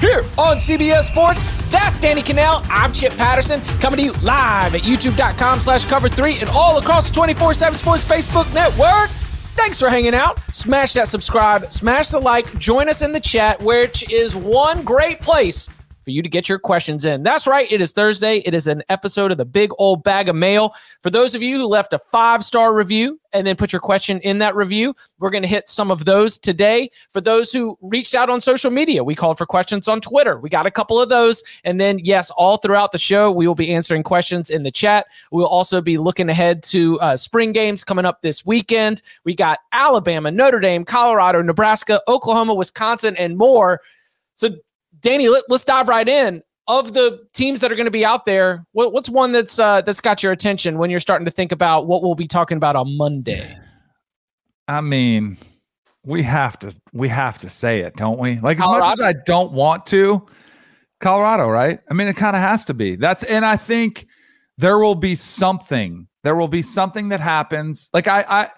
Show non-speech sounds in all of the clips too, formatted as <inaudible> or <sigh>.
here on CBS Sports. That's Danny Kanell. I'm Chip Patterson coming to you live at youtube.com slash cover 3 and all across the 24-7 Sports Facebook network. Thanks for hanging out. Smash that subscribe, smash the like, join us in the chat, which is one great place for you to get your questions in. That's right. It is Thursday. It is an episode of the big old bag of mail. For those of you who left a five star review and then put your question in that review, we're going to hit some of those today. For those who reached out on social media, we called for questions on Twitter. We got a couple of those. And then, yes, all throughout the show, we will be answering questions in the chat. We'll also be looking ahead to uh, spring games coming up this weekend. We got Alabama, Notre Dame, Colorado, Nebraska, Oklahoma, Wisconsin, and more. So Danny, let, us dive right in. Of the teams that are going to be out there, what, what's one that's uh, that's got your attention when you're starting to think about what we'll be talking about on Monday? I mean, we have to we have to say it, don't we? Like Colorado? as much as I don't want to, Colorado, right? I mean, it kind of has to be. That's and I think there will be something. There will be something that happens. Like I I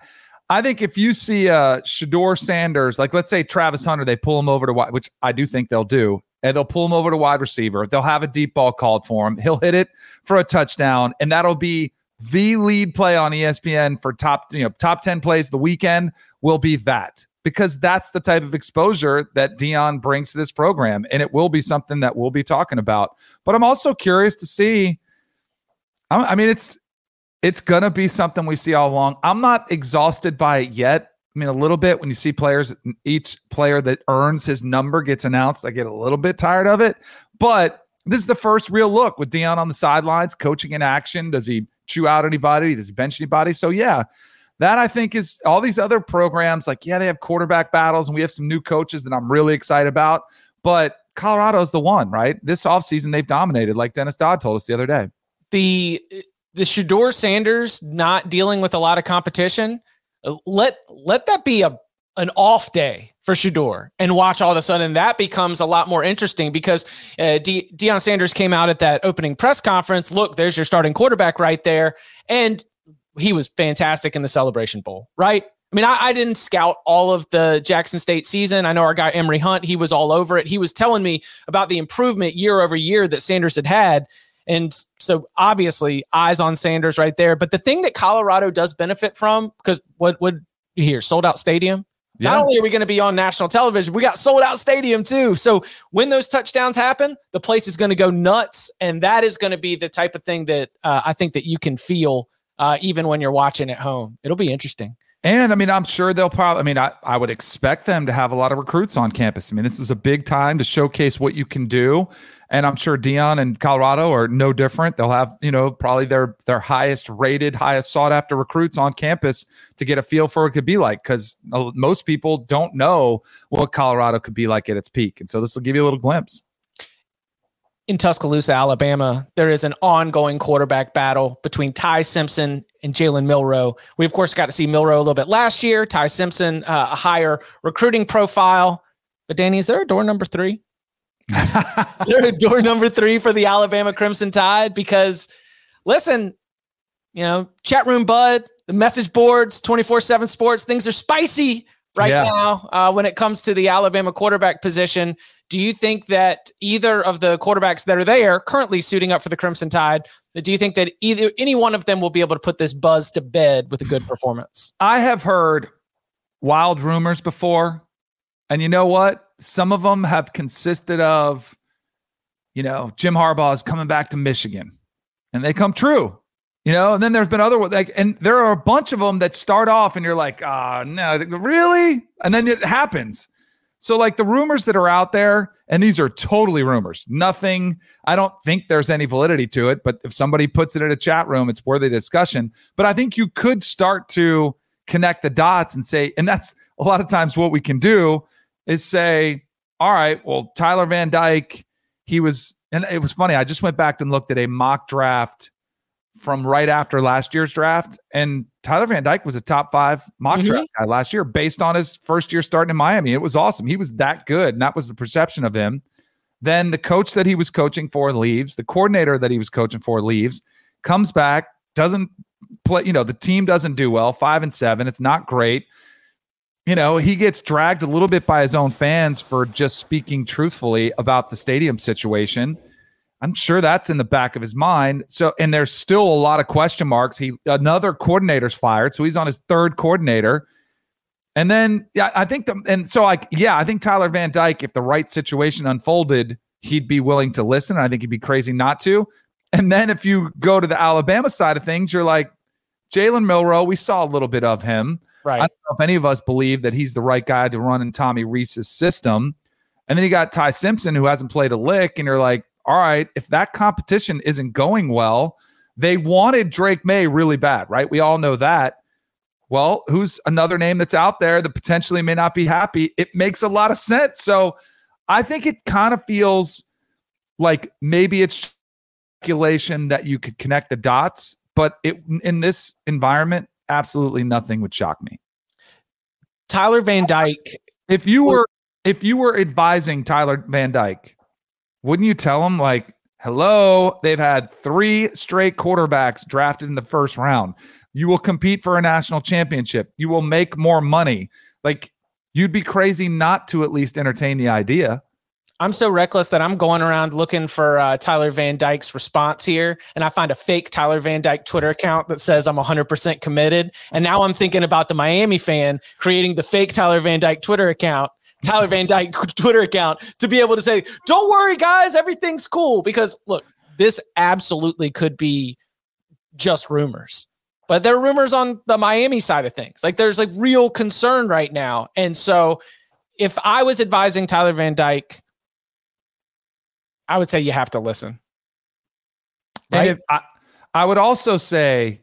I think if you see uh Shedeur Sanders, like let's say Travis Hunter, they pull him over to watch, which I do think they'll do, and they'll pull him over to wide receiver. They'll have a deep ball called for him. He'll hit it for a touchdown, and that'll be the lead play on ESPN for top, you know, top 10 plays the weekend will be that because that's the type of exposure that Deion brings to this program. And it will be something that we'll be talking about. But I'm also curious to see. I mean, it's it's gonna be something we see all along. I'm not exhausted by it yet. I mean, a little bit when you see players, each player that earns his number gets announced. I get a little bit tired of it, but this is the first real look with Deion on the sidelines, coaching in action. Does he chew out anybody? Does he bench anybody? So, yeah, that I think is all these other programs. Like, yeah, they have quarterback battles and we have some new coaches that I'm really excited about. But Colorado is the one, right? This offseason, they've dominated, like Dennis Dodd told us the other day. The the Shedeur Sanders not dealing with a lot of competition let let that be a an off day for Shedeur and watch all of a sudden that becomes a lot more interesting because uh, De- Deion Sanders came out at that opening press conference. Look, there's your starting quarterback right there. And he was fantastic in the Celebration Bowl, right? I mean, I, I, didn't scout all of the Jackson State season. I know our guy Emory Hunt, he was all over it. He was telling me about the improvement year over year that Sanders had had. And so obviously eyes on Sanders right there. But the thing that Colorado does benefit from, because what would you hear? Sold out stadium. Yeah. Not only are we going to be on national television, we got sold out stadium too. So when those touchdowns happen, the place is going to go nuts, and that is going to be the type of thing that uh, I think that you can feel uh, even when you're watching at home. It'll be interesting. And I mean, I'm sure they'll probably, I mean, I, I would expect them to have a lot of recruits on campus. I mean, this is a big time to showcase what you can do. And I'm sure Deion and Colorado are no different. They'll have, you know, probably their their highest rated, highest sought after recruits on campus to get a feel for what it could be like. Because most people don't know what Colorado could be like at its peak, and so this will give you a little glimpse. In Tuscaloosa, Alabama, there is an ongoing quarterback battle between Ty Simpson and Jalen Milroe. We of course got to see Milroe a little bit last year. Ty Simpson, uh, a higher recruiting profile. But Danny, is there a door number three? Is there a door number three for the Alabama Crimson Tide? Because listen, you know, chat room bud, the message boards, 24 7 sports, things are spicy right yeah. now uh, when it comes to the Alabama quarterback position. Do you think that either of the quarterbacks that are there currently suiting up for the Crimson Tide, do you think that either any one of them will be able to put this buzz to bed with a good performance? I have heard wild rumors before. And you know what? Some of them have consisted of, you know, Jim Harbaugh is coming back to Michigan, and they come true. You know, and then there's been other like, and there are a bunch of them that start off, and you're like, ah, oh, no, really, and then it happens. So, like the rumors that are out there, and these are totally rumors. Nothing. I don't think there's any validity to it. But if somebody puts it in a chat room, it's worthy discussion. But I think you could start to connect the dots and say, and that's a lot of times what we can do is say, all right, well, Tyler Van Dyke, he was, and it was funny. I just went back and looked at a mock draft from right after last year's draft, and Tyler Van Dyke was a top five mock mm-hmm. draft guy last year based on his first year starting in Miami. It was awesome. He was that good, and that was the perception of him. Then the coach that he was coaching for leaves, the coordinator that he was coaching for leaves, comes back, doesn't play, you know, the team doesn't do well, five and seven. It's not great you know, he gets dragged a little bit by his own fans for just speaking truthfully about the stadium situation. I'm sure that's in the back of his mind. So, and there's still a lot of question marks. He another coordinator's fired, so he's on his third coordinator. And then, yeah, I think the and so like, yeah, I think Tyler Van Dyke, if the right situation unfolded, he'd be willing to listen. I think he'd be crazy not to. And then if you go to the Alabama side of things, you're like Jalen Milroe. We saw a little bit of him. Right. I don't know if any of us believe that he's the right guy to run in Tommy Rees's system. And then you got Ty Simpson, who hasn't played a lick, and you're like, all right, if that competition isn't going well, they wanted Drake Maye really bad, right? We all know that. Well, who's another name that's out there that potentially may not be happy? It makes a lot of sense. So I think it kind of feels like maybe it's speculation that you could connect the dots, but it in this environment, absolutely nothing would shock me. Tyler Van Dyke. If you were if you were advising Tyler Van Dyke, wouldn't you tell him like, "Hello, they've had 3 straight quarterbacks drafted in the first round. You will compete for a national championship. You will make more money." Like you'd be crazy not to at least entertain the idea. I'm so reckless that I'm going around looking for uh, Tyler Van Dyke's response here, and I find a fake Tyler Van Dyke Twitter account that says I'm 100% committed. And now I'm thinking about the Miami fan creating the fake Tyler Van Dyke Twitter account, Tyler Van Dyke <laughs> Twitter account, to be able to say, "Don't worry, guys, everything's cool." Because look, this absolutely could be just rumors. But there are rumors on the Miami side of things. Like there's like real concern right now. And so if I was advising Tyler Van Dyke I would say you have to listen. Right? And if I, I would also say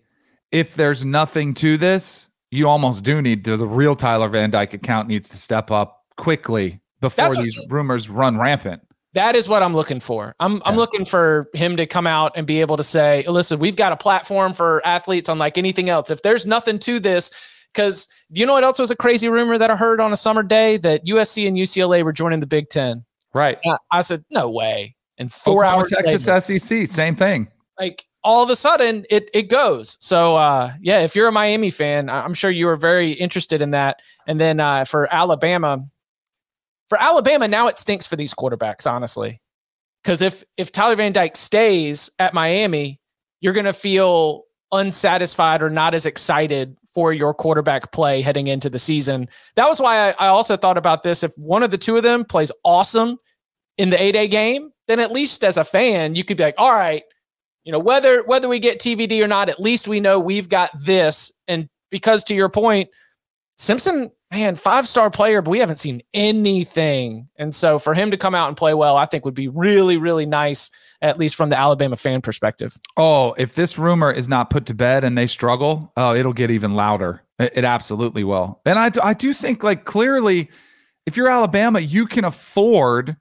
if there's nothing to this, you almost do need to the real Tyler Van Dyke account needs to step up quickly before these rumors run rampant. That is what I'm looking for. I'm yeah. I'm looking for him to come out and be able to say, "Listen, we've got a platform for athletes unlike anything else. If there's nothing to this, because you know what else was a crazy rumor that I heard on a summer day that USC and UCLA were joining the Big Ten. Right. I said, no way. And four Oklahoma, hours Texas later, SEC, same thing. Like all of a sudden it it goes. So uh yeah, if you're a Miami fan, I'm sure you are very interested in that. And then uh for Alabama, for Alabama, now it stinks for these quarterbacks, honestly. Because if if Tyler Van Dyke stays at Miami, you're gonna feel unsatisfied or not as excited for your quarterback play heading into the season. That was why I, I also thought about this. If one of the two of them plays awesome in the eight A-Day game, then at least as a fan, you could be like, all right, you know, whether whether we get TVD or not, at least we know we've got this. And because to your point, Simpson, man, five star player, but we haven't seen anything. And so for him to come out and play well, I think would be really, really nice, at least from the Alabama fan perspective. Oh, if this rumor is not put to bed and they struggle, oh, it'll get even louder. It, it absolutely will. And I, I do think, like, clearly, if you're Alabama, you can afford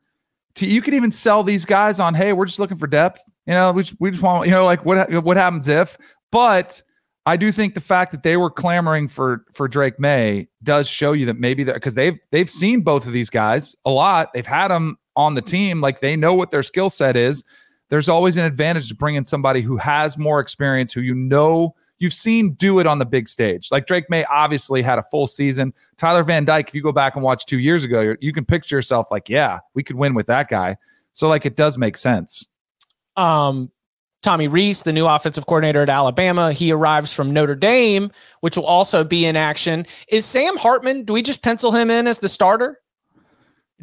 to, you can even sell these guys on, hey, we're just looking for depth. You know, we just, we just want, you know, like what, what happens if, but I do think the fact that they were clamoring for for Drake Maye does show you that maybe because they've they've seen both of these guys a lot. They've had them on the team, like they know what their skill set is. There's always an advantage to bring in somebody who has more experience, who you know you've seen do it on the big stage. Like Drake Maye obviously had a full season. Tyler Van Dyke, if you go back and watch two years ago, you can picture yourself like, yeah, we could win with that guy. So like it does make sense. Um, Tommy Rees, the new offensive coordinator at Alabama, he arrives from Notre Dame, which will also be in action. Is Sam Hartman? Do we just pencil him in as the starter?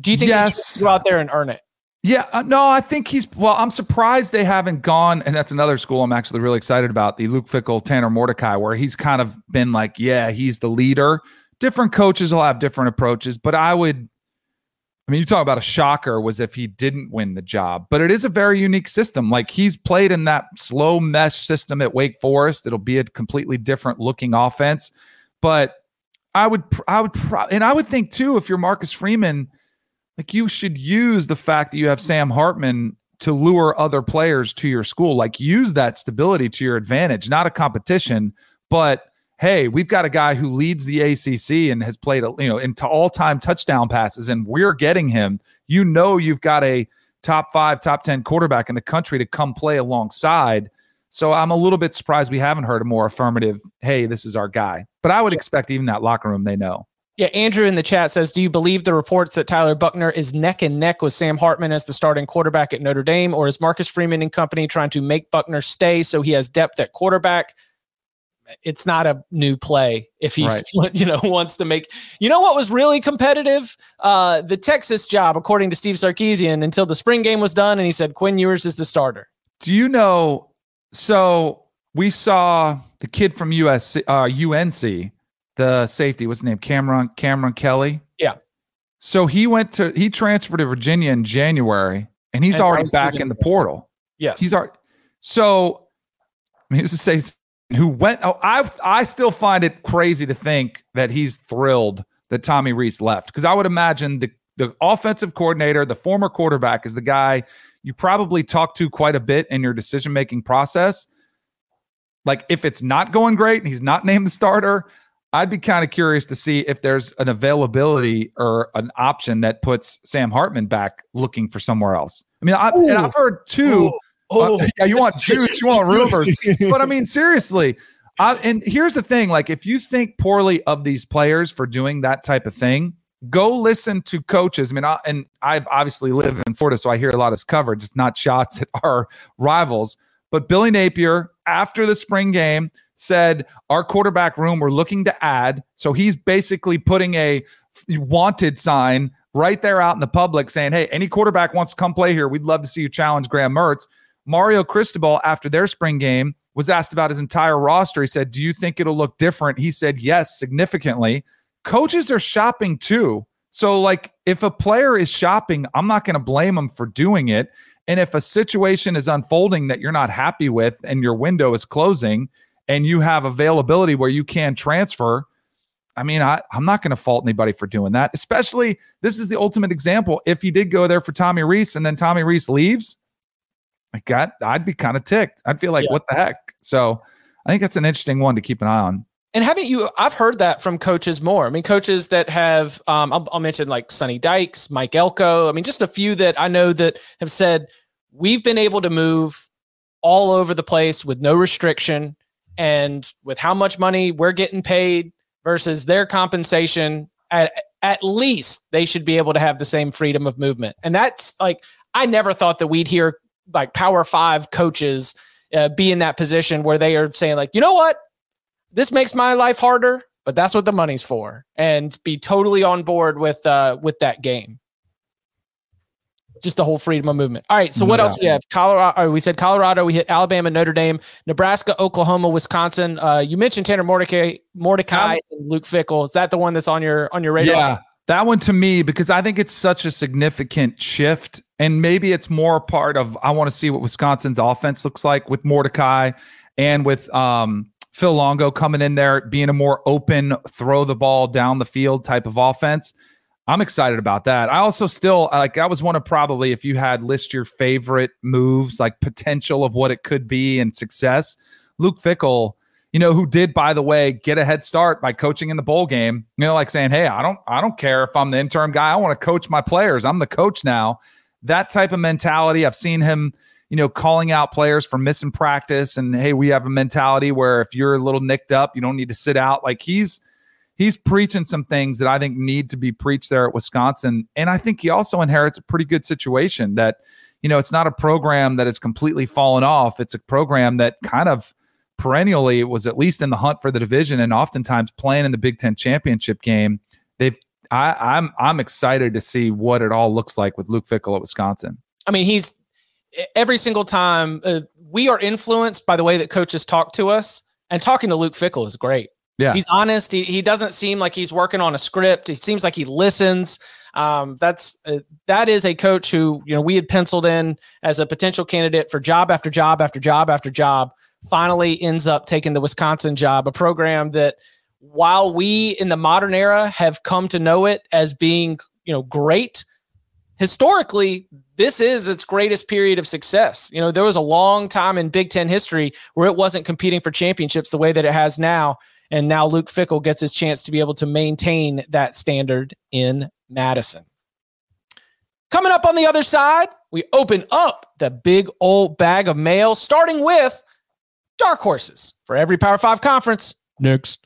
Do you think yes. go out there and earn it? Yeah, uh, no, I think he's. Well, I'm surprised they haven't gone, and that's another school I'm actually really excited about. The Luke Fickell, Tanner Mordecai, where he's kind of been like, yeah, he's the leader. Different coaches will have different approaches, but I would I mean, you talk about a shocker was if he didn't win the job, but it is a very unique system. Like he's played in that slow mesh system at Wake Forest. It'll be a completely different looking offense. But I would, I would, and I would think too, if you're Marcus Freeman, like you should use the fact that you have Sam Hartman to lure other players to your school. Like use that stability to your advantage, not a competition, but hey, we've got a guy who leads the ACC and has played, you know, into all-time touchdown passes, and we're getting him. You know, you've got a top five, top ten quarterback in the country to come play alongside. So I'm a little bit surprised we haven't heard a more affirmative, hey, this is our guy. But I would expect even that locker room, they know. Yeah, Andrew in the chat says, "Do you believe the reports that Tyler Buchner is neck and neck with Sam Hartman as the starting quarterback at Notre Dame, or is Marcus Freeman and company trying to make Buchner stay so he has depth at quarterback?" it's not a new play if he right. <laughs> you know wants to make you know what was really competitive uh the texas job according to steve sarkisian until the spring game was done and he said quinn ewers is the starter do you know so we saw the kid from usc uh unc the safety what's his name? Cameron cameron kelly? Yeah. So he went to he transferred to virginia in january and he's and already back in the portal. Yes. He's already so I mean, to say who went. Oh, I I still find it crazy to think that he's thrilled that Tommy Rees left because I would imagine the the offensive coordinator, the former quarterback, is the guy you probably talk to quite a bit in your decision making process. Like if it's not going great and he's not named the starter, I'd be kind of curious to see if there's an availability or an option that puts Sam Hartman back looking for somewhere else. I mean, I, and I've heard two. Oh, uh, yeah, you want juice, you <laughs> want rumors. but I mean, <laughs> seriously. I, and here's the thing like, if you think poorly of these players for doing that type of thing, go listen to coaches. I mean, I, and I've obviously lived in Florida, so I hear a lot of this coverage. It's not shots at <laughs> our rivals. But Billy Napier, after the spring game, said, Our quarterback room, we're looking to add. So he's basically putting a wanted sign right there out in the public saying, Hey, any quarterback wants to come play here. We'd love to see you challenge Graham Mertz. Mario Cristobal, after their spring game, was asked about his entire roster. He said, Do you think it'll look different? He said, Yes, significantly. Coaches are shopping too. So, like, if a player is shopping, I'm not going to blame them for doing it. And if a situation is unfolding that you're not happy with and your window is closing and you have availability where you can transfer, I mean, I, I'm not going to fault anybody for doing that. Especially, this is the ultimate example. If he did go there for Tommy Rees and then Tommy Rees leaves, I got, I'd be kind of ticked. I'd feel like, yeah. what the heck? So I think that's an interesting one to keep an eye on. And haven't you? I've heard that from coaches more. I mean, coaches that have, um, I'll, I'll mention like Sonny Dykes, Mike Elko. I mean, just a few that I know that have said we've been able to move all over the place with no restriction and with how much money we're getting paid versus their compensation. At, at least they should be able to have the same freedom of movement. And that's like, I never thought that we'd hear like power five coaches uh, be in that position where they are saying like, you know what, this makes my life harder, but that's what the money's for, and be totally on board with uh, with that game. Just the whole freedom of movement. All right. So what doubt. else we have? Colorado. We said Colorado. We hit Alabama, Notre Dame, Nebraska, Oklahoma, Wisconsin. Uh, you mentioned Tanner Mordecai, Mordecai, um, and Luke Fickell. Is that the one that's on your on your radar? Yeah, that one to me because I think it's such a significant shift, and maybe it's more part of I want to see what Wisconsin's offense looks like with Mordecai and with um, Phil Longo coming in there, being a more open, throw the ball down the field type of offense. I'm excited about that. I also still like I was one of probably if you had list your favorite moves, like potential of what it could be and success. Luke Fickell, you know, who did by the way get a head start by coaching in the bowl game. You know, like saying, "Hey, I don't I don't care if I'm the interim guy. I want to coach my players. I'm the coach now." That type of mentality. I've seen him, you know, calling out players for missing practice and hey, we have a mentality where if you're a little nicked up, you don't need to sit out. Like he's he's preaching some things that I think need to be preached there at Wisconsin. And I think he also inherits a pretty good situation that, you know, it's not a program that has completely fallen off. It's a program that kind of perennially was at least in the hunt for the division and oftentimes playing in the Big Ten championship game. They've I, I'm I'm excited to see what it all looks like with Luke Fickell at Wisconsin. I mean, he's every single time uh, we are influenced by the way that coaches talk to us, and talking to Luke Fickell is great. Yeah. He's honest. He, he doesn't seem like he's working on a script. He seems like he listens. Um, that's uh, that is a coach who, you know, we had penciled in as a potential candidate for job after job after job after job. Finally ends up taking the Wisconsin job, a program that while we in the modern era have come to know it as being, you know, great, historically, this is its greatest period of success. You know, there was a long time in Big Ten history where it wasn't competing for championships the way that it has now. And now Luke Fickell gets his chance to be able to maintain that standard in Madison. Coming up on the other side, we open up the big old bag of mail, starting with dark horses for every Power Five conference. Next.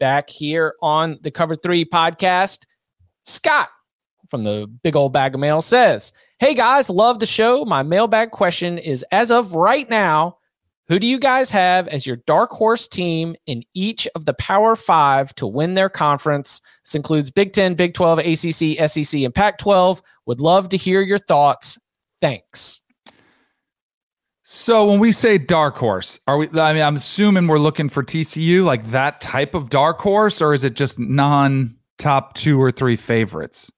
back here on the Cover Three podcast. Scott from the big old bag of mail says, Hey guys, love the show. My mailbag question is as of right now, who do you guys have as your dark horse team in each of the Power Five to win their conference? This includes Big 10, Big 12, ACC, SEC, and Pac 12. Would love to hear your thoughts. Thanks. So when we say dark horse, are we? I mean, I'm assuming we're looking for TCU, like that type of dark horse, or is it just non top two or three favorites?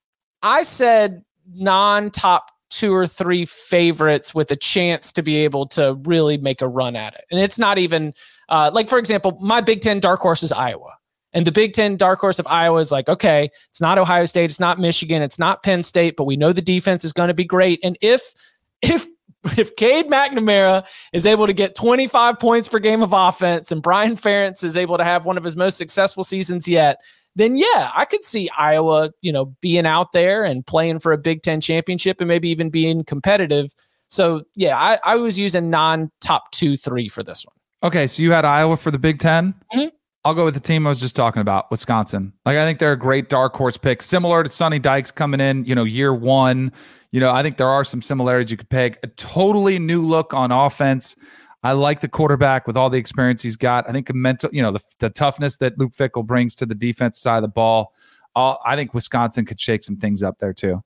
I said non top two or three favorites with a chance to be able to really make a run at it. And it's not even uh, like, for example, my Big Ten dark horse is Iowa. And the Big Ten dark horse of Iowa is like, okay, it's not Ohio State, it's not Michigan, it's not Penn State, but we know the defense is going to be great. And if if <laughs> if Cade McNamara is able to get 25 points per game of offense and Brian Ferentz is able to have one of his most successful seasons yet, then yeah, I could see Iowa, you know, being out there and playing for a Big Ten championship and maybe even being competitive. So yeah, I, I was using non top two, three for this one. Okay, so you had Iowa for the Big 10 mm-hmm. I'll go with the team I was just talking about, Wisconsin. Like I think they're a great dark horse pick, similar to Sonny Dykes coming in, you know, year one. You know, I think there are some similarities you could peg. A totally new look on offense. I like the quarterback with all the experience he's got. I think a mental, you know, the, the toughness that Luke Fickell brings to the defense side of the ball. Uh, I think Wisconsin could shake some things up there too.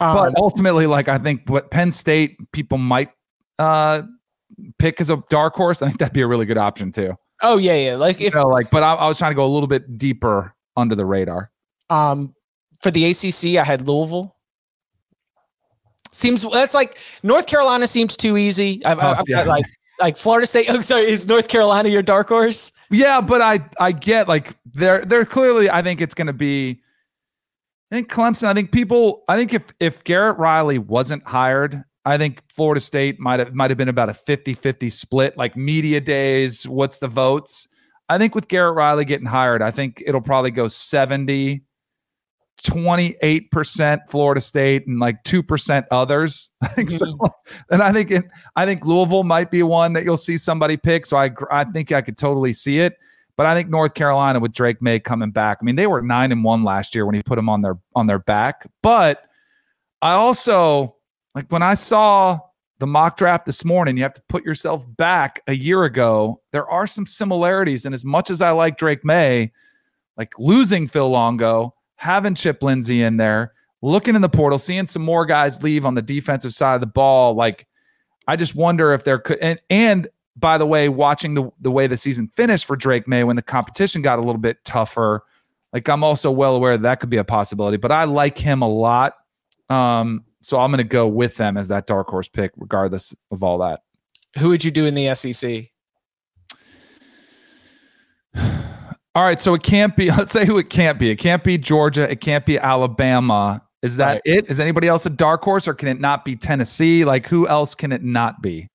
Um, but ultimately, like I think what Penn State people might uh, pick as a dark horse, I think that'd be a really good option too. Oh yeah, yeah. Like if you know, like, but I, I was trying to go a little bit deeper under the radar. Um, for the ACC, I had Louisville. Seems that's like North Carolina seems too easy. I've, oh, I've yeah. got like like Florida State. <laughs> Oh, sorry, is North Carolina your dark horse? Yeah, but I I get like they're they're clearly. I think it's going to be. I think Clemson. I think people. I think if if Garrett Riley wasn't hired, I think Florida State might have might have been about a 50-50 split, like media days, what's the votes? I think with Garrett Riley getting hired, I think it'll probably go 70, 28% Florida State and like 2% others. <laughs> I think so. Mm-hmm. <laughs> And I think it, I think Louisville might be one that you'll see somebody pick. So I I think I could totally see it. But I think North Carolina with Drake Maye coming back. I mean, they were 9 and 1 last year when he put them on their on their back. But I also like when I saw the mock draft this morning, you have to put yourself back a year ago. There are some similarities. And as much as I like Drake Maye, like losing Phil Longo, having Chip Lindsey in there, looking in the portal, seeing some more guys leave on the defensive side of the ball, like I just wonder if there could and, and by the way, watching the the way the season finished for Drake Maye when the competition got a little bit tougher, like I'm also well aware that, that could be a possibility. But I like him a lot. Um, so I'm going to go with them as that dark horse pick, regardless of all that. Who would you do in the SEC? All right, so it can't be. <laughs> Let's say who it can't be. It can't be Georgia. It can't be Alabama. Is that right. it? Is anybody else a dark horse, or can it not be Tennessee? Like who else can it not be?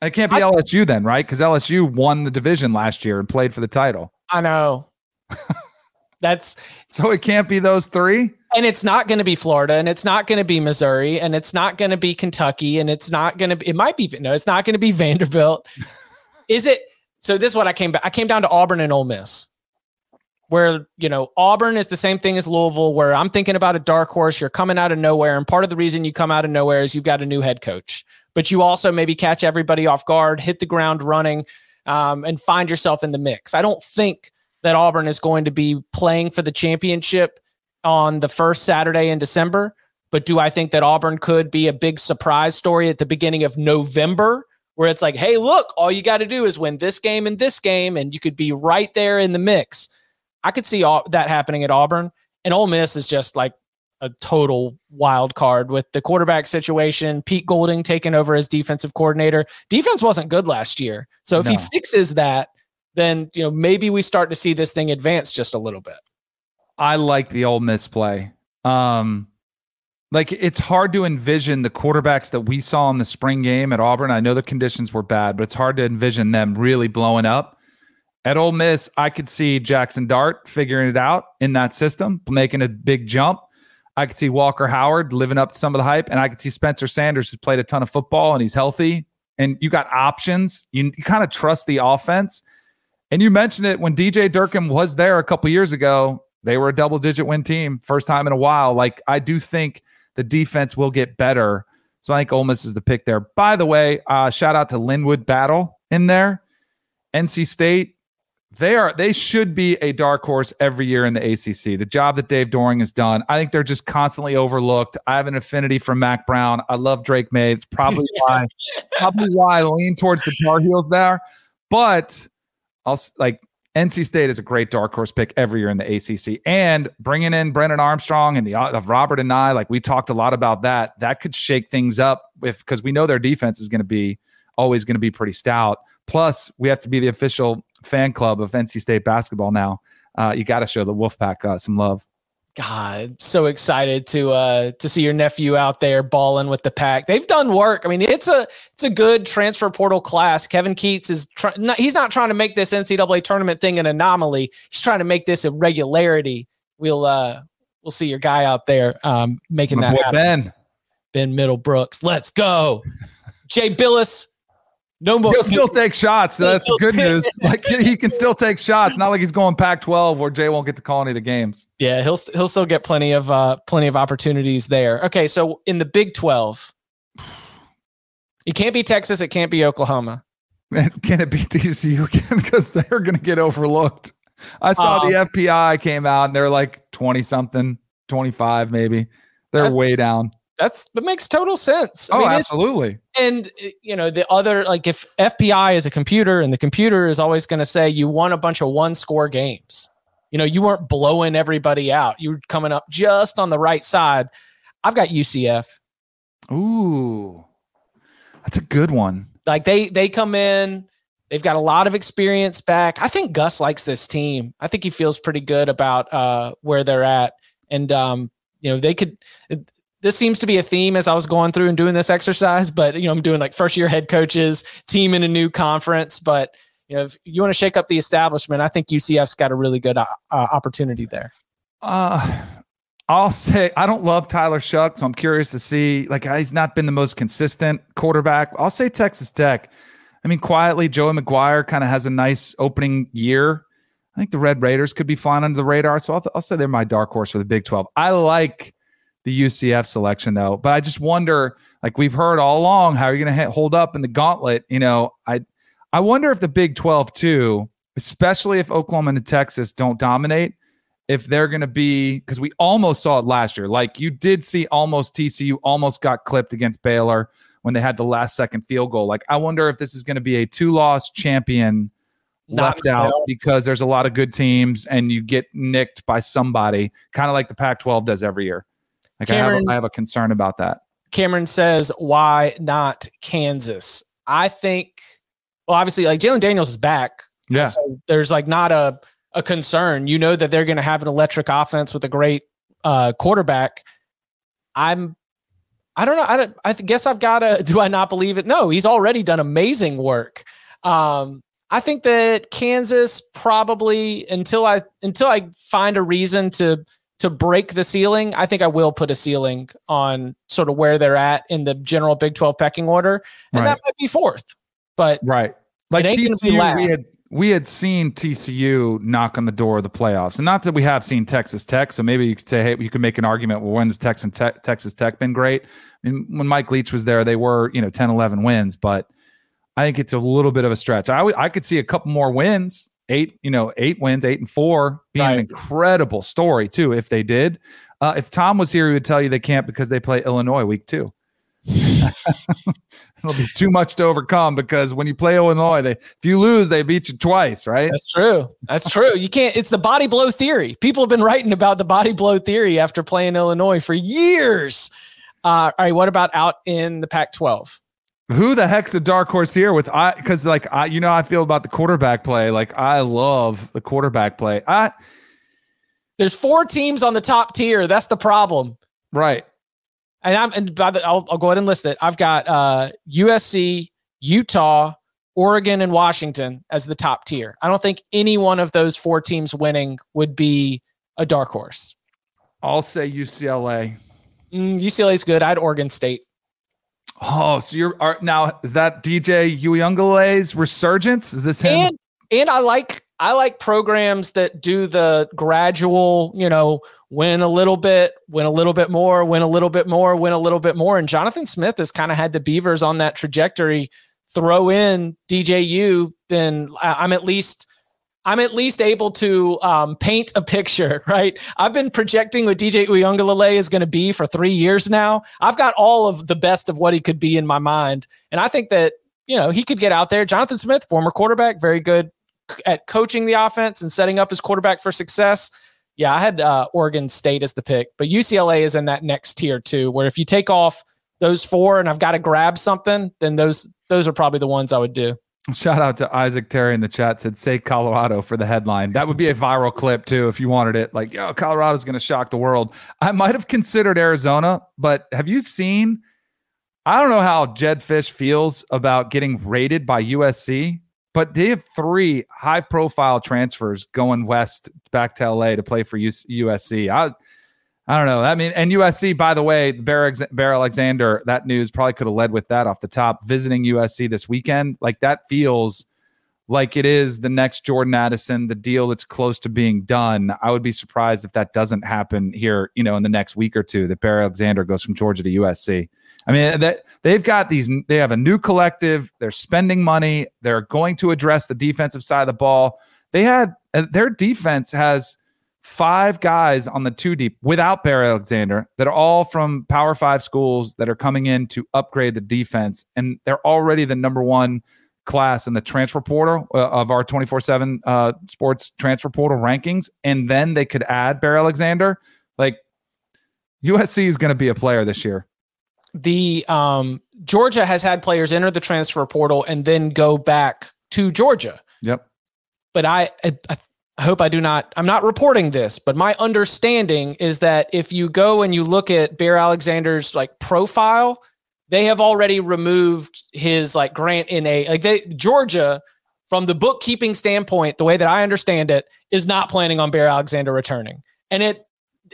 It can't be I, LSU then, right? Because LSU won the division last year and played for the title. I know. <laughs> That's so it can't be those three. And it's not going to be Florida, and it's not going to be Missouri, and it's not going to be Kentucky, and it's not going to be. It might be no, it's not going to be Vanderbilt. <laughs> Is it? So this is what I came back. I came down to Auburn and Ole Miss, where you know Auburn is the same thing as Louisville. Where I'm thinking about a dark horse. You're coming out of nowhere, and part of the reason you come out of nowhere is you've got a new head coach, but you also maybe catch everybody off guard, hit the ground running, um, and find yourself in the mix. I don't think that Auburn is going to be playing for the championship on the first Saturday in December. But do I think that Auburn could be a big surprise story at the beginning of November where it's like, hey, look, all you got to do is win this game and this game, and you could be right there in the mix? I could see all that happening at Auburn. And Ole Miss is just like a total wild card with the quarterback situation. Pete Golding taking over as defensive coordinator. Defense wasn't good last year. So if no. he fixes that, then you know maybe we start to see this thing advance just a little bit. I like the Ole Miss play. Um, like it's hard to envision the quarterbacks that we saw in the spring game at Auburn. I know the conditions were bad, but it's hard to envision them really blowing up. At Ole Miss, I could see Jackson Dart figuring it out in that system, making a big jump. I could see Walker Howard living up to some of the hype, and I could see Spencer Sanders, who's played a ton of football and he's healthy. And you got options. You, you kind of trust the offense. And you mentioned it when DJ Durkin was there a couple years ago. They were a double digit win team, first time in a while. Like, I do think the defense will get better. So I think Ole Miss is the pick there. By the way, uh, shout out to Linwood Battle in there. NC State, they are they should be a dark horse every year in the ACC. The job that Dave Doeren has done, I think they're just constantly overlooked. I have an affinity for Mack Brown. I love Drake Maye. It's probably <laughs> why probably why I lean towards the Tar Heels there. But I'll like NC State is a great dark horse pick every year in the ACC, and bringing in Brennan Armstrong and the uh, of Robert and I, like we talked a lot about that. That could shake things up if because we know their defense is going to be always going to be pretty stout. Plus, we have to be the official fan club of NC State basketball now. Uh, you got to show the Wolfpack uh, some love. God, so excited to uh to see your nephew out there balling with the pack. They've done work. I mean, it's a it's a good transfer portal class. Kevin Keatts is try, not, he's not trying to make this NCAA tournament thing an anomaly. He's trying to make this a regularity. We'll uh we'll see your guy out there um making My that happen. Ben Ben Middlebrooks. Let's go. Jay Bilas no more. He'll still take shots. So that's good news. <laughs> Like he can still take shots. Not like he's going Pac-12 where Jay won't get to call any of the games. Yeah, he'll he'll still get plenty of uh plenty of opportunities there. Okay, so in the Big 12, it can't be Texas. It can't be Oklahoma. Man, can it be TCU again? <laughs> Because they're going to get overlooked. I saw um, the FPI came out and they're like 20 something, 25 maybe. They're way down. That's that makes total sense. I oh, mean, absolutely. And you know, the other like if FPI is a computer and the computer is always going to say you won a bunch of one score games. You know, you weren't blowing everybody out. You were coming up just on the right side. I've got UCF. Ooh. That's a good one. Like they they come in, they've got a lot of experience back. I think Gus likes this team. I think he feels pretty good about uh, where they're at, and um, you know they could. This seems to be a theme as I was going through and doing this exercise. But you know, I'm doing like first year head coaches, team in a new conference. But you know, if you want to shake up the establishment, I think UCF's got a really good uh, uh, opportunity there. Uh, I'll say I don't love Tyler Shough, so I'm curious to see. Like he's not been the most consistent quarterback. I'll say Texas Tech. I mean, quietly, Joey McGuire kind of has a nice opening year. I think the Red Raiders could be flying under the radar, so I'll, I'll say they're my dark horse for the Big 12. I like the UCF selection though, but I just wonder. Like we've heard all along, how are you going to hold up in the gauntlet? You know, I I wonder if the Big 12 too, especially if Oklahoma and Texas don't dominate if they're going to be because we almost saw it last year. Like you did see almost TCU almost got clipped against Baylor when they had the last second field goal. Like I wonder if this is going to be a two loss champion Not left out because there's a lot of good teams and you get nicked by somebody, kind of like the Pac 12 does every year. Like Cameron, I, have a, I have a concern about that. Cameron says, why not Kansas? I think, well, obviously, like Jalon Daniels is back. Yeah. So there's like not a a concern. You know that they're going to have an electric offense with a great uh, quarterback. I'm, I don't know. I don't. I guess I've got to. <laughs> Do I not believe it? No, he's already done amazing work. Um, I think that Kansas probably until I until I find a reason to to break the ceiling, I think I will put a ceiling on sort of where they're at in the general Big 12 pecking order. And right. that might be fourth. But right. Like TCU, we had we had seen TCU knock on the door of the playoffs, and not that we have seen Texas Tech. So maybe you could say, hey, you could make an argument. Well, when's Texas Tech, Texas Tech been great? I mean, when Mike Leach was there, they were you know 10, 11 wins, but I think it's a little bit of a stretch. I I could see a couple more wins, eight you know eight wins, eight and four, being right. an incredible story too if they did. Uh, if Tom was here, he would tell you they can't because they play Illinois week two. <laughs> It'll be too much to overcome because when you play Illinois, they if you lose, they beat you twice, right? That's true. That's true. You can't. It's the body blow theory. People have been writing about the body blow theory after playing Illinois for years. Uh, all right, what about out in the Pac-12? Who the heck's a dark horse here? With I because like I, you know, I feel about the quarterback play. Like I love the quarterback play. I there's four teams on the top tier. That's the problem. Right and I'm and by the, I'll, I'll go ahead and list it. I've got uh, USC, Utah, Oregon, and Washington as the top tier. I don't think any one of those four teams winning would be a dark horse. I'll say UCLA. Mm, UCLA is good. I had Oregon State. Oh, so you're are, now is that DJ Uiagalelei's resurgence? Is this him? And, and I like I like programs that do the gradual, you know, win a little bit, win a little bit more, win a little bit more, win a little bit more. And Jonathan Smith has kind of had the Beavers on that trajectory. Throw in DJU, then I'm at least I'm at least able to um, paint a picture, <laughs> right? I've been projecting what DJ Uiagalelei is going to be for three years now. I've got all of the best of what he could be in my mind, and I think that you know he could get out there. Jonathan Smith, former quarterback, very good at coaching the offense and setting up his quarterback for success. Yeah, I had uh, Oregon State as the pick, but UCLA is in that next tier too. Where if you take off those four and I've got to grab something, then those those are probably the ones I would do. Shout out to Isaac Terry in the chat said say Colorado for the headline. That would be a viral clip too if you wanted it. Like, yo, Colorado's going to shock the world. I might have considered Arizona, but have you seen? I don't know how Jedd Fisch feels about getting raided by USC. But they have three high profile transfers going west back to LA to play for USC. I, I don't know. I mean, and USC, by the way, Bear, Bear Alexander, that news probably could have led with that off the top. Visiting USC this weekend, like that feels like it is the next Jordan Addison, the deal that's close to being done. I would be surprised if that doesn't happen here, you know, in the next week or two. That Bear Alexander goes from Georgia to USC. I mean, that they've got these. They have a new collective. They're spending money. They're going to address the defensive side of the ball. They had uh, their defense has five guys on the two deep without Bear Alexander that are all from Power Five schools that are coming in to upgrade the defense, and they're already the number one class in the transfer portal uh, of our 24 uh, 7 sports transfer portal rankings. And then they could add Bear Alexander. Like USC is going to be a player this year. The um, Georgia has had players enter the transfer portal and then go back to Georgia. Yep. But I, I, I hope I do not, I'm not reporting this, but my understanding is that if you go and you look at Bear Alexander's like profile, they have already removed his like grant in a like they Georgia from the bookkeeping standpoint, the way that I understand it, is not planning on Bear Alexander returning. And it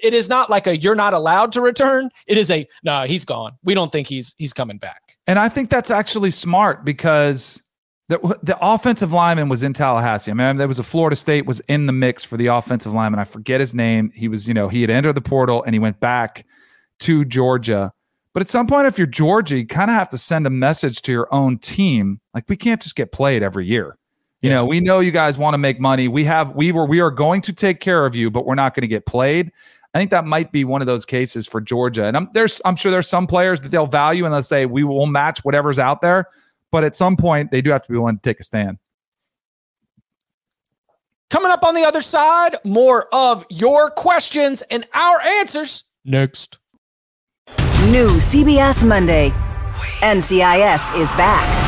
it is not like a you're not allowed to return. It is a no, nah, he's gone. We don't think he's he's coming back. And I think that's actually smart because the the offensive lineman was in Tallahassee. I mean, there was a Florida State was in the mix for the offensive lineman. I forget his name. He was, you know, he had entered the portal and he went back to Georgia. But at some point, if you're Georgia, you kind of have to send a message to your own team. Like we can't just get played every year. You know, we know you guys want to make money. We have we were we are going to take care of you, but we're not going to get played. I think that might be one of those cases for Georgia. And I'm there's I'm sure there's some players that they'll value and they'll say we will match whatever's out there. But at some point, they do have to be willing to take a stand. Coming up on the other side, more of your questions and our answers next. New CBS Monday. NCIS is back.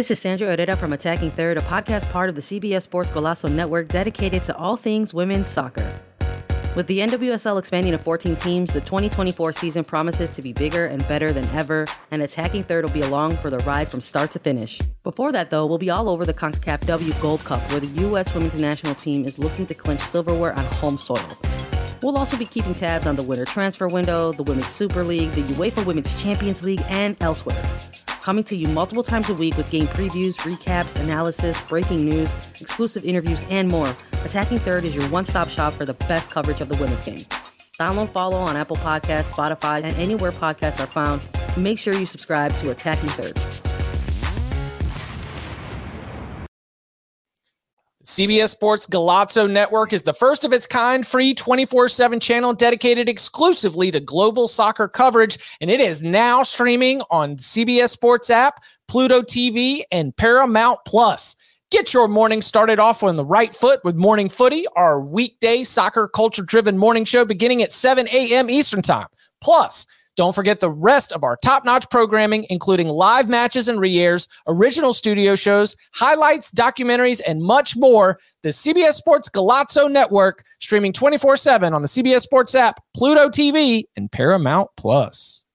This is Sandra Herrera from Attacking Third, a podcast part of the CBS Sports Golazo Network dedicated to all things women's soccer. With the NWSL expanding to 14 teams, the 2024 season promises to be bigger and better than ever, and Attacking Third will be along for the ride from start to finish. Before that, though, we'll be all over the CONCACAF W Gold Cup, where the U.S. women's national team is looking to clinch silverware on home soil. We'll also be keeping tabs on the winter transfer window, the Women's Super League, the UEFA Women's Champions League, and elsewhere. Coming to you multiple times a week with game previews, recaps, analysis, breaking news, exclusive interviews, and more. Attacking Third is your one stop shop for the best coverage of the women's game. Download, follow on Apple Podcasts, Spotify, and anywhere podcasts are found. Make sure you subscribe to Attacking Third. CBS Sports Golazo Network is the first of its kind free 24 7 channel dedicated exclusively to global soccer coverage, and it is now streaming on CBS Sports app, Pluto TV, and Paramount Plus. Get your morning started off on the right foot with Morning Footy, our weekday soccer culture driven morning show beginning at 7 a.m. Eastern Time. Plus, don't forget the rest of our top notch programming, including live matches and re airs, original studio shows, highlights, documentaries, and much more. The CBS Sports Golazo Network, streaming 24 7 on the CBS Sports app, Pluto TV, and Paramount Plus.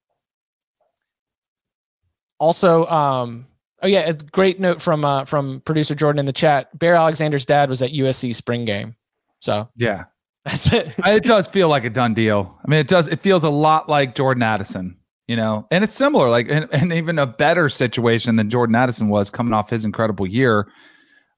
Also, um, oh yeah, a great note from uh, from producer Jordan in the chat. Bear Alexander's dad was at USC spring game, so yeah, that's it. it does feel like a done deal. I mean, it does. It feels a lot like Jordan Addison, you know, and it's similar, like, and, and even a better situation than Jordan Addison was coming off his incredible year.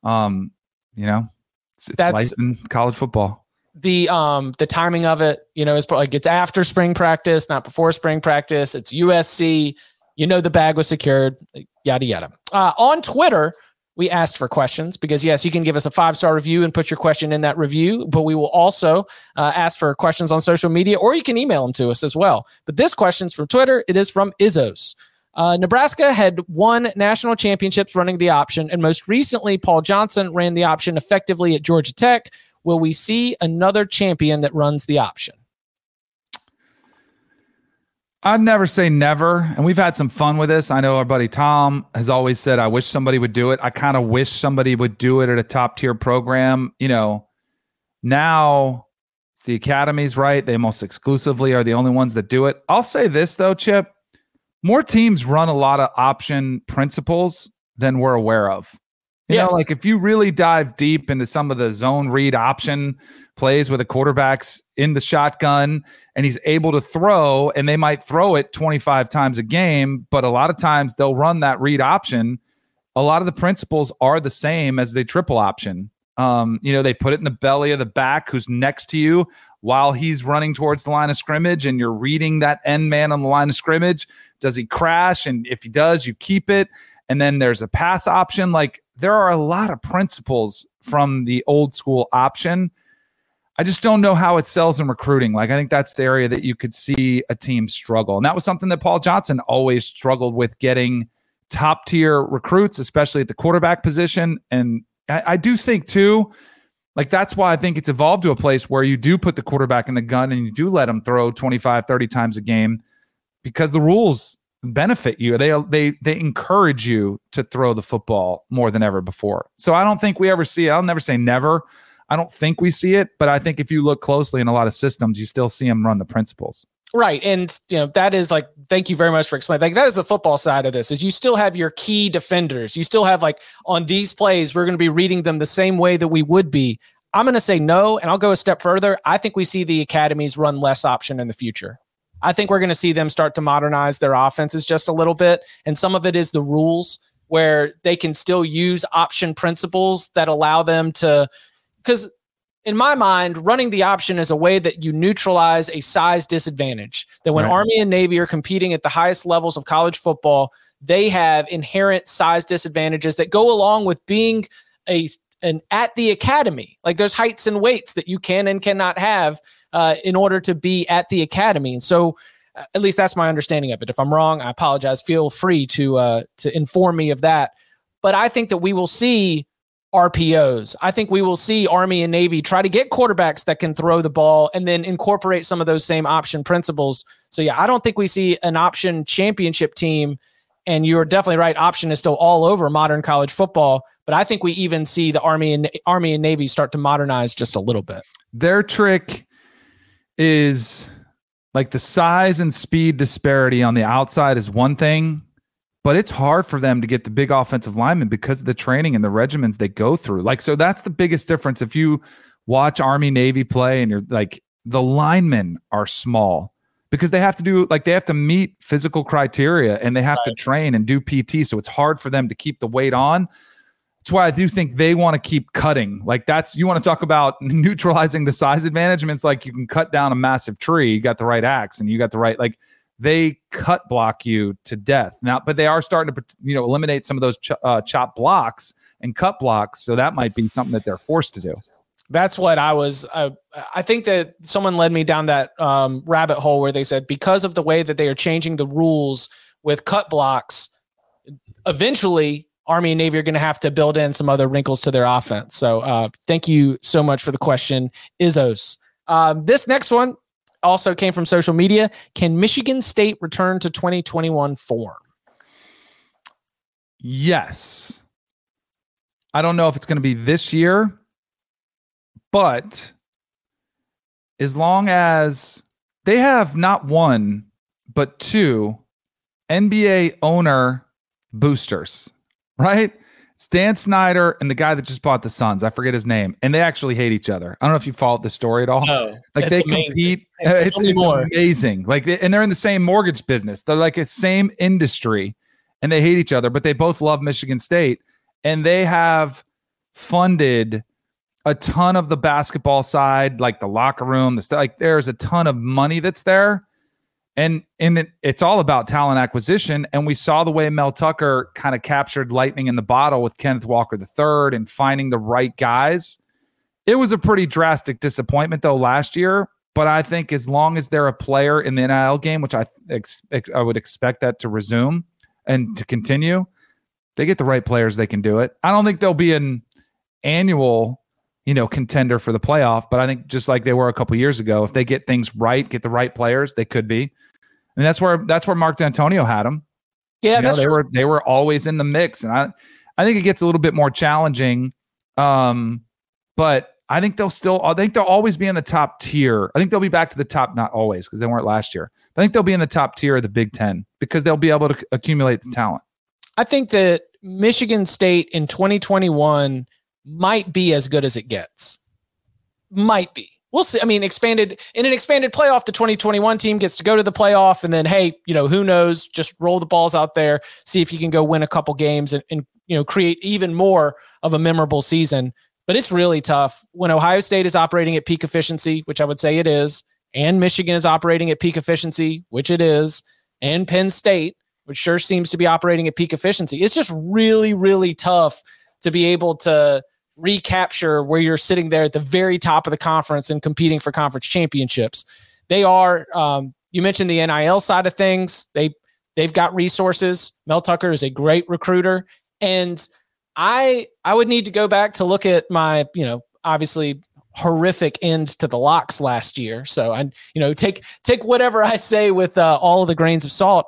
Um, you know, it's, it's life in college football. The um the timing of it, you know, is like it's after spring practice, not before spring practice. It's USC. You know, the bag was secured. Yada yada. Uh, on Twitter we asked for questions because yes, you can give us a five star review and put your question in that review, but we will also uh, ask for questions on social media or you can email them to us as well. But this question's from Twitter. It is from Izzos. Uh, Nebraska had won national championships running the option, and most recently, Paul Johnson ran the option effectively at Georgia Tech. Will we see another champion that runs the option? I'd never say never. And we've had some fun with this. I know our buddy Tom has always said, I wish somebody would do it. I kind of wish somebody would do it at a top tier program. You know, now it's the academies, right? They most exclusively are the only ones that do it. I'll say this, though, Chip more teams run a lot of option principles than we're aware of. You yes. know, like if you really dive deep into some of the zone read option plays where the quarterback's in the shotgun and he's able to throw, and they might throw it 25 times a game, but a lot of times they'll run that read option. A lot of the principles are the same as the triple option. Um, you know, they put it in the belly of the back who's next to you while he's running towards the line of scrimmage, and you're reading that end man on the line of scrimmage. Does he crash? And if he does, you keep it. And then there's a pass option. Like there are a lot of principles from the old school option I just don't know how it sells in recruiting. Like, I think that's the area that you could see a team struggle. And that was something that Paul Johnson always struggled with getting top tier recruits, especially at the quarterback position. And I, I, do think, too, like, that's why I think it's evolved to a place where you do put the quarterback in the gun and you do let him throw 25, 30 times a game because the rules benefit you. They, they, they encourage you to throw the football more than ever before. So I don't think we ever see. I'll never say never I don't think we see it, but I think if you look closely in a lot of systems, you still see them run the principles. Right. And you know, that is like thank you very much for explaining. Like that is the football side of this. Is you still have your key defenders. You still have like on these plays, we're going to be reading them the same way that we would be. I'm going to say no, and I'll go a step further. I think we see the academies run less option in the future. I think we're going to see them start to modernize their offenses just a little bit. And some of it is the rules where they can still use option principles that allow them to because in my mind, running the option is a way that you neutralize a size disadvantage. That when right. Army and Navy are competing at the highest levels of college football, they have inherent size disadvantages that go along with being a an at the academy. Like there's heights and weights that you can and cannot have uh, in order to be at the academy. And so, uh, at least that's my understanding of it. If I'm wrong, I apologize. Feel free to uh, to inform me of that. But I think that we will see RPOs. I think we will see Army and Navy try to get quarterbacks that can throw the ball and then incorporate some of those same option principles. So, yeah, I don't think we see an option championship team. And you're definitely right. Option is still all over modern college football. But I think we even see the Army and Army and Navy start to modernize just a little bit. Their trick is like the size and speed disparity on the outside is one thing but it's hard for them to get the big offensive linemen because of the training and the regimens they go through. Like, so that's the biggest difference. If you watch Army Navy play and you're like, the linemen are small because they have to do like they have to meet physical criteria and they have right. to train and do PT. So it's hard for them to keep the weight on. That's why I do think they want to keep cutting. Like that's you want to talk about <laughs> neutralizing the size advantage. I mean, it's like you can cut down a massive tree. You got the right axe and you got the right like they cut block you to death. Now but they are starting to you know eliminate some of those ch- uh, chop blocks and cut blocks so that might be something that they're forced to do. That's what i was uh, i think that someone led me down that um, rabbit hole where they said because of the way that they are changing the rules with cut blocks eventually army and navy are going to have to build in some other wrinkles to their offense. So uh, thank you so much for the question izos. Um, this next one also came from social media. Can Michigan State return to 2021 form? Yes. I don't know if it's going to be this year, but as long as they have not one, but two NBA owner boosters, right? It's Dan Snyder and the guy that just bought the Suns. I forget his name, and they actually hate each other. I don't know if you followed the story at all. No, like they amazing. compete. It's, it's, it's amazing. Like, and they're in the same mortgage business. They're like the same industry, and they hate each other. But they both love Michigan State, and they have funded a ton of the basketball side, like the locker room. The like, there's a ton of money that's there and and it, it's all about talent acquisition. And we saw the way Mel Tucker kind of captured lightning in the bottle with Kenneth Walker III and finding the right guys. It was a pretty drastic disappointment though last year. But I think as long as they're a player in the NIL game, which I ex- I would expect that to resume and to continue, they get the right players, they can do it. I don't think they'll be an annual you know, contender for the playoff. But I think just like they were a couple years ago, if they get things right, get the right players, they could be. Mean, that's where that's where Mark Dantonio had them. Yeah, You know, that's they true. were they were always in the mix, and I I think it gets a little bit more challenging. Um, but I think they'll still I think they'll always be in the top tier. I think they'll be back to the top, not always because they weren't last year. But I think they'll be in the top tier of the Big Ten because they'll be able to accumulate the talent. I think that Michigan State in 2021 might be as good as it gets. Might be. We'll see. I mean, expanded in an expanded playoff, the 2021 team gets to go to the playoff, and then hey, you know, who knows? Just roll the balls out there, see if you can go win a couple games, and, and you know, create even more of a memorable season. But it's really tough when Ohio State is operating at peak efficiency, which I would say it is, and Michigan is operating at peak efficiency, which it is, and Penn State, which sure seems to be operating at peak efficiency. It's just really, really tough to be able to recapture where you're sitting there at the very top of the conference and competing for conference championships. They are. Um, you mentioned the NIL side of things. They they've got resources. Mel Tucker is a great recruiter, and I I would need to go back to look at my you know obviously horrific end to the locks last year. So I you know take take whatever I say with uh, all of the grains of salt.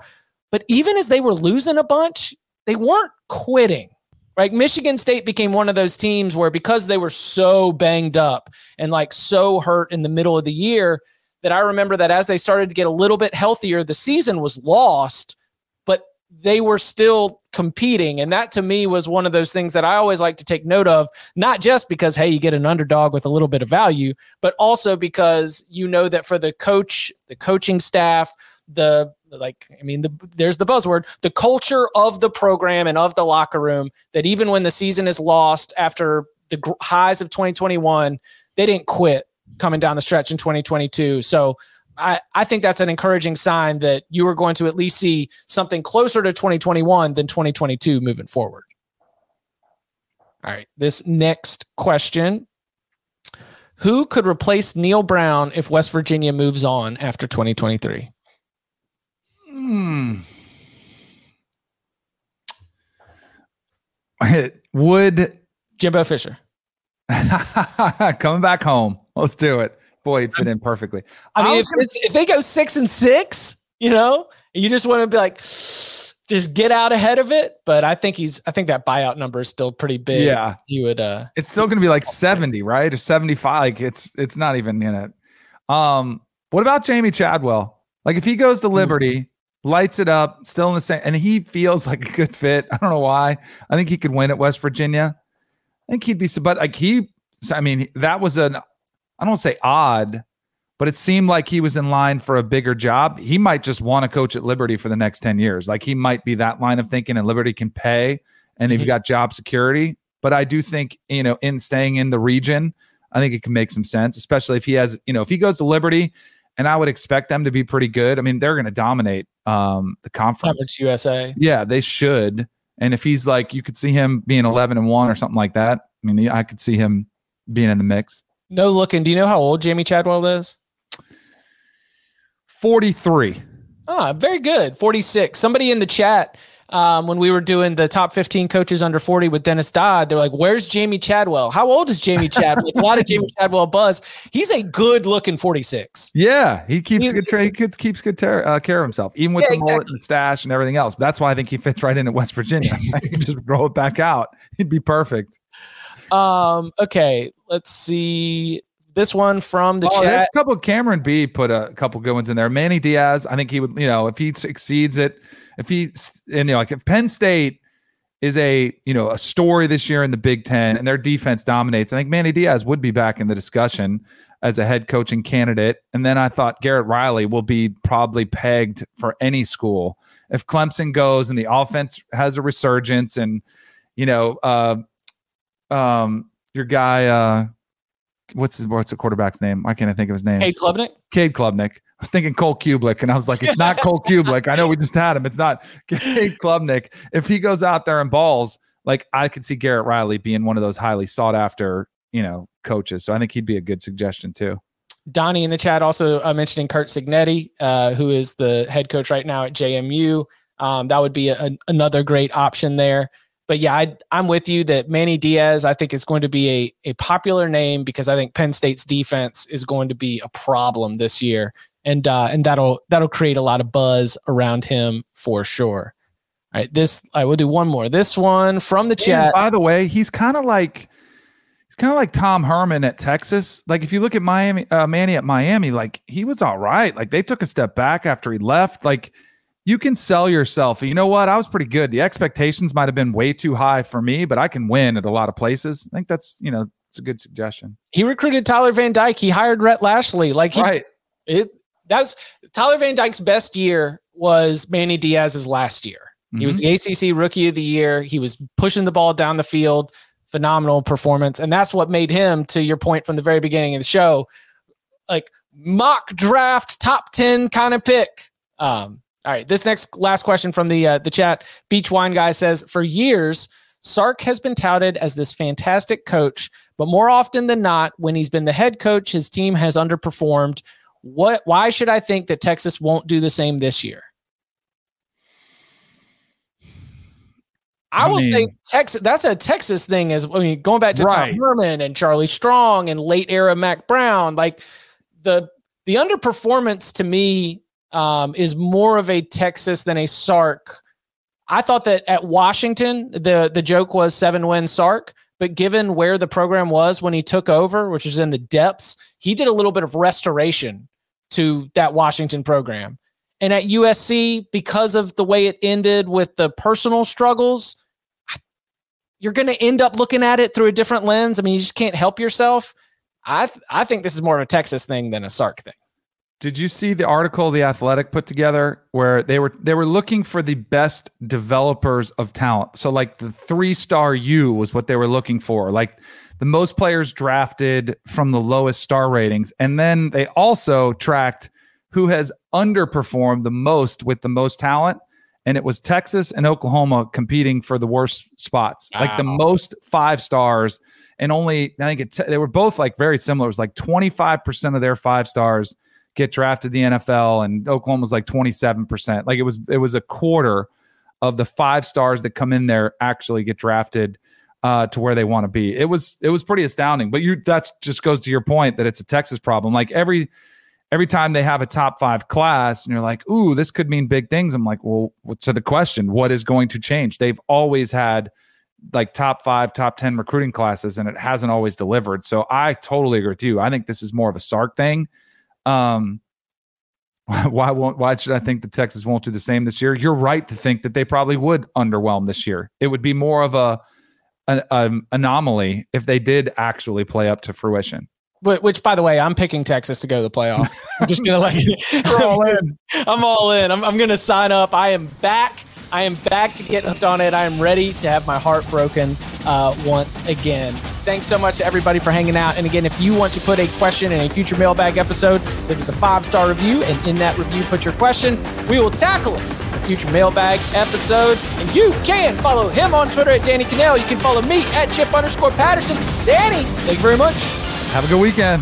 But even as they were losing a bunch, they weren't quitting. Right? Michigan State became one of those teams where because they were so banged up and like so hurt in the middle of the year, that I remember that as they started to get a little bit healthier, the season was lost, they were still competing. And that to me was one of those things that I always like to take note of, not just because, hey, you get an underdog with a little bit of value, but also because you know that for the coach, the coaching staff, the like i mean the there's the buzzword the culture of the program and of the locker room that even when the season is lost after the highs of 2021 they didn't quit coming down the stretch in 2022 so I, I think that's an encouraging sign that you are going to at least see something closer to 2021 than 2022 moving forward. All right. This next question Who could replace Neal Brown if West Virginia moves on after 2023? Hmm. <laughs> Would Jimbo Fisher <laughs> coming back home? Let's do it. Boy, it fit in perfectly. I mean, I if, gonna- it's, if they go six and six, you know, you just want to be like, just get out ahead of it. But I think he's, I think that buyout number is still pretty big. Yeah. You would, uh, it's still going to be like 70, right? Or 75. Like it's it's not even in it. Um, what about Jamey Chadwell? Like if he goes to Liberty, lights it up, still in the same, and he feels like a good fit. I don't know why. I think he could win at West Virginia. I think he'd be, but like he, I mean, that was an, I don't say odd, but it seemed like he was in line for a bigger job. He might just want to coach at Liberty for the next 10 years. Like he might be that line of thinking, and Liberty can pay, and if you've got job security. But I do think, you know, in staying in the region, I think it can make some sense, especially if he has, you know, if he goes to Liberty, and I would expect them to be pretty good. I mean, they're going to dominate um, the conference. Conference USA. Yeah, they should. And if he's like, you could see him being 11 and one or something like that. I mean, I could see him being in the mix. No looking. Do you know how old Jamey Chadwell is? 43. Ah, very good. 46. Somebody in the chat, um, when we were doing the top 15 coaches under 40 with Dennis Dodd, they're like, Where's Jamey Chadwell? How old is Jamey <laughs> Chadwell? a lot of Jamey Chadwell buzz. He's a good looking 46. Yeah, he keeps good tra- he keeps, keeps good ter- uh, care of himself, even with Yeah, the mullet exactly. and stash and everything else. That's why I think he fits right in at West Virginia. <laughs> just grow it back out. He'd be perfect. Um, okay, let's see. This one from the Oh, chat. a couple. Cameron B put a couple good ones in there. Manny Diaz, I think he would. You know, if he succeeds it, if he and you know, like if Penn State is a you know a story this year in the Big Ten and their defense dominates, I think Manny Diaz would be back in the discussion as a head coaching candidate. And then I thought Garrett Riley will be probably pegged for any school if Clemson goes and the offense has a resurgence and you know, uh, um, your guy. uh what's his what's the quarterback's name? Why can't I think of his name? Cade Klubnik. Cade Klubnik. I was thinking Cole Kublik, and I was like, it's not Cole Kublik. I know we just had him. It's not Cade Klubnik. If he goes out there and balls, like I could see Garrett Riley being one of those highly sought after, you know, coaches. So I think he'd be a good suggestion too. Donnie in the chat also uh, mentioning Curt Cignetti, uh, who is the head coach right now at JMU. Um, that would be a, another great option there. But yeah, I, I'm with you that Manny Diaz, I think, is going to be a, a popular name because I think Penn State's defense is going to be a problem this year. and uh, and that'll that'll create a lot of buzz around him for sure. All right, this I will do one more. This one from the chat. And by the way, he's kind of like he's kind of like Tom Herman at Texas. Like if you look at Miami, uh, Manny at Miami, like he was all right. Like they took a step back after he left. Like you can sell yourself. You know what? I was pretty good. The expectations might have been way too high for me, but I can win at a lot of places. I think that's you know it's a good suggestion. He recruited Tyler Van Dyke. He hired Rhett Lashlee. Like he, right. It that's Tyler Van Dyke's best year was Manny Diaz's last year. He was the ACC Rookie of the Year. He was pushing the ball down the field. Phenomenal performance, and that's what made him, to your point from the very beginning of the show, like mock draft top ten kind of pick. Um, all right, this next last question from the uh, the chat. Beach Wine Guy says, for years, Sark has been touted as this fantastic coach, but more often than not, when he's been the head coach, his team has underperformed. What? Why should I think that Texas won't do the same this year? I, I will mean, say Texas. That's a Texas thing. As I mean, going back to right. Tom Herman and Charlie Strong and late era Mack Brown, like the the underperformance to me um, is more of a Texas than a Sark. I thought that at Washington, the the joke was seven win Sark, but given where the program was when he took over, which was in the depths, he did a little bit of restoration to that Washington program. And at USC, because of the way it ended with the personal struggles, you're going to end up looking at it through a different lens. I mean, you just can't help yourself. I I think this is more of a Texas thing than a Sark thing. Did you see the article the Athletic put together where they were they were looking for the best developers of talent? So like the three star U was what they were looking for, like the most players drafted from the lowest star ratings, and then they also tracked who has underperformed the most with the most talent. And it was Texas and Oklahoma competing for the worst spots, wow. like the most five stars. And only, I think it, they were both like very similar. It was like 25% of their five stars get drafted the NFL, and Oklahoma was like 27%. Like it was, it was a quarter of the five stars that come in there actually get drafted uh, to where they want to be. It was it was pretty astounding. But you that just goes to your point that it's a Texas problem. Like every every time they have a top five class and you're like, ooh, this could mean big things. I'm like, well, to the question, what is going to change? They've always had like top five, top 10 recruiting classes, and it hasn't always delivered. So I totally agree with you. I think this is more of a Sark thing. Um, <laughs> why won't why should I think that Texas won't do the same this year? You're right to think that they probably would underwhelm this year. It would be more of a an um, anomaly if they did actually play up to fruition. But, Which, by the way, I'm picking Texas to go to the playoff. I'm just gonna like, <laughs> all in. <laughs> I'm all in. I'm, I'm gonna sign up. I am back. I am back to get hooked on it. I am ready to have my heart broken uh, once again. Thanks so much to everybody for hanging out. And again, if you want to put a question in a future mailbag episode, leave us a five star review, and in that review, put your question. We will tackle it in a future mailbag episode. And you can follow him on Twitter at Danny Kanell. You can follow me at Chip underscore Patterson. Danny, thank you very much. Have a good weekend.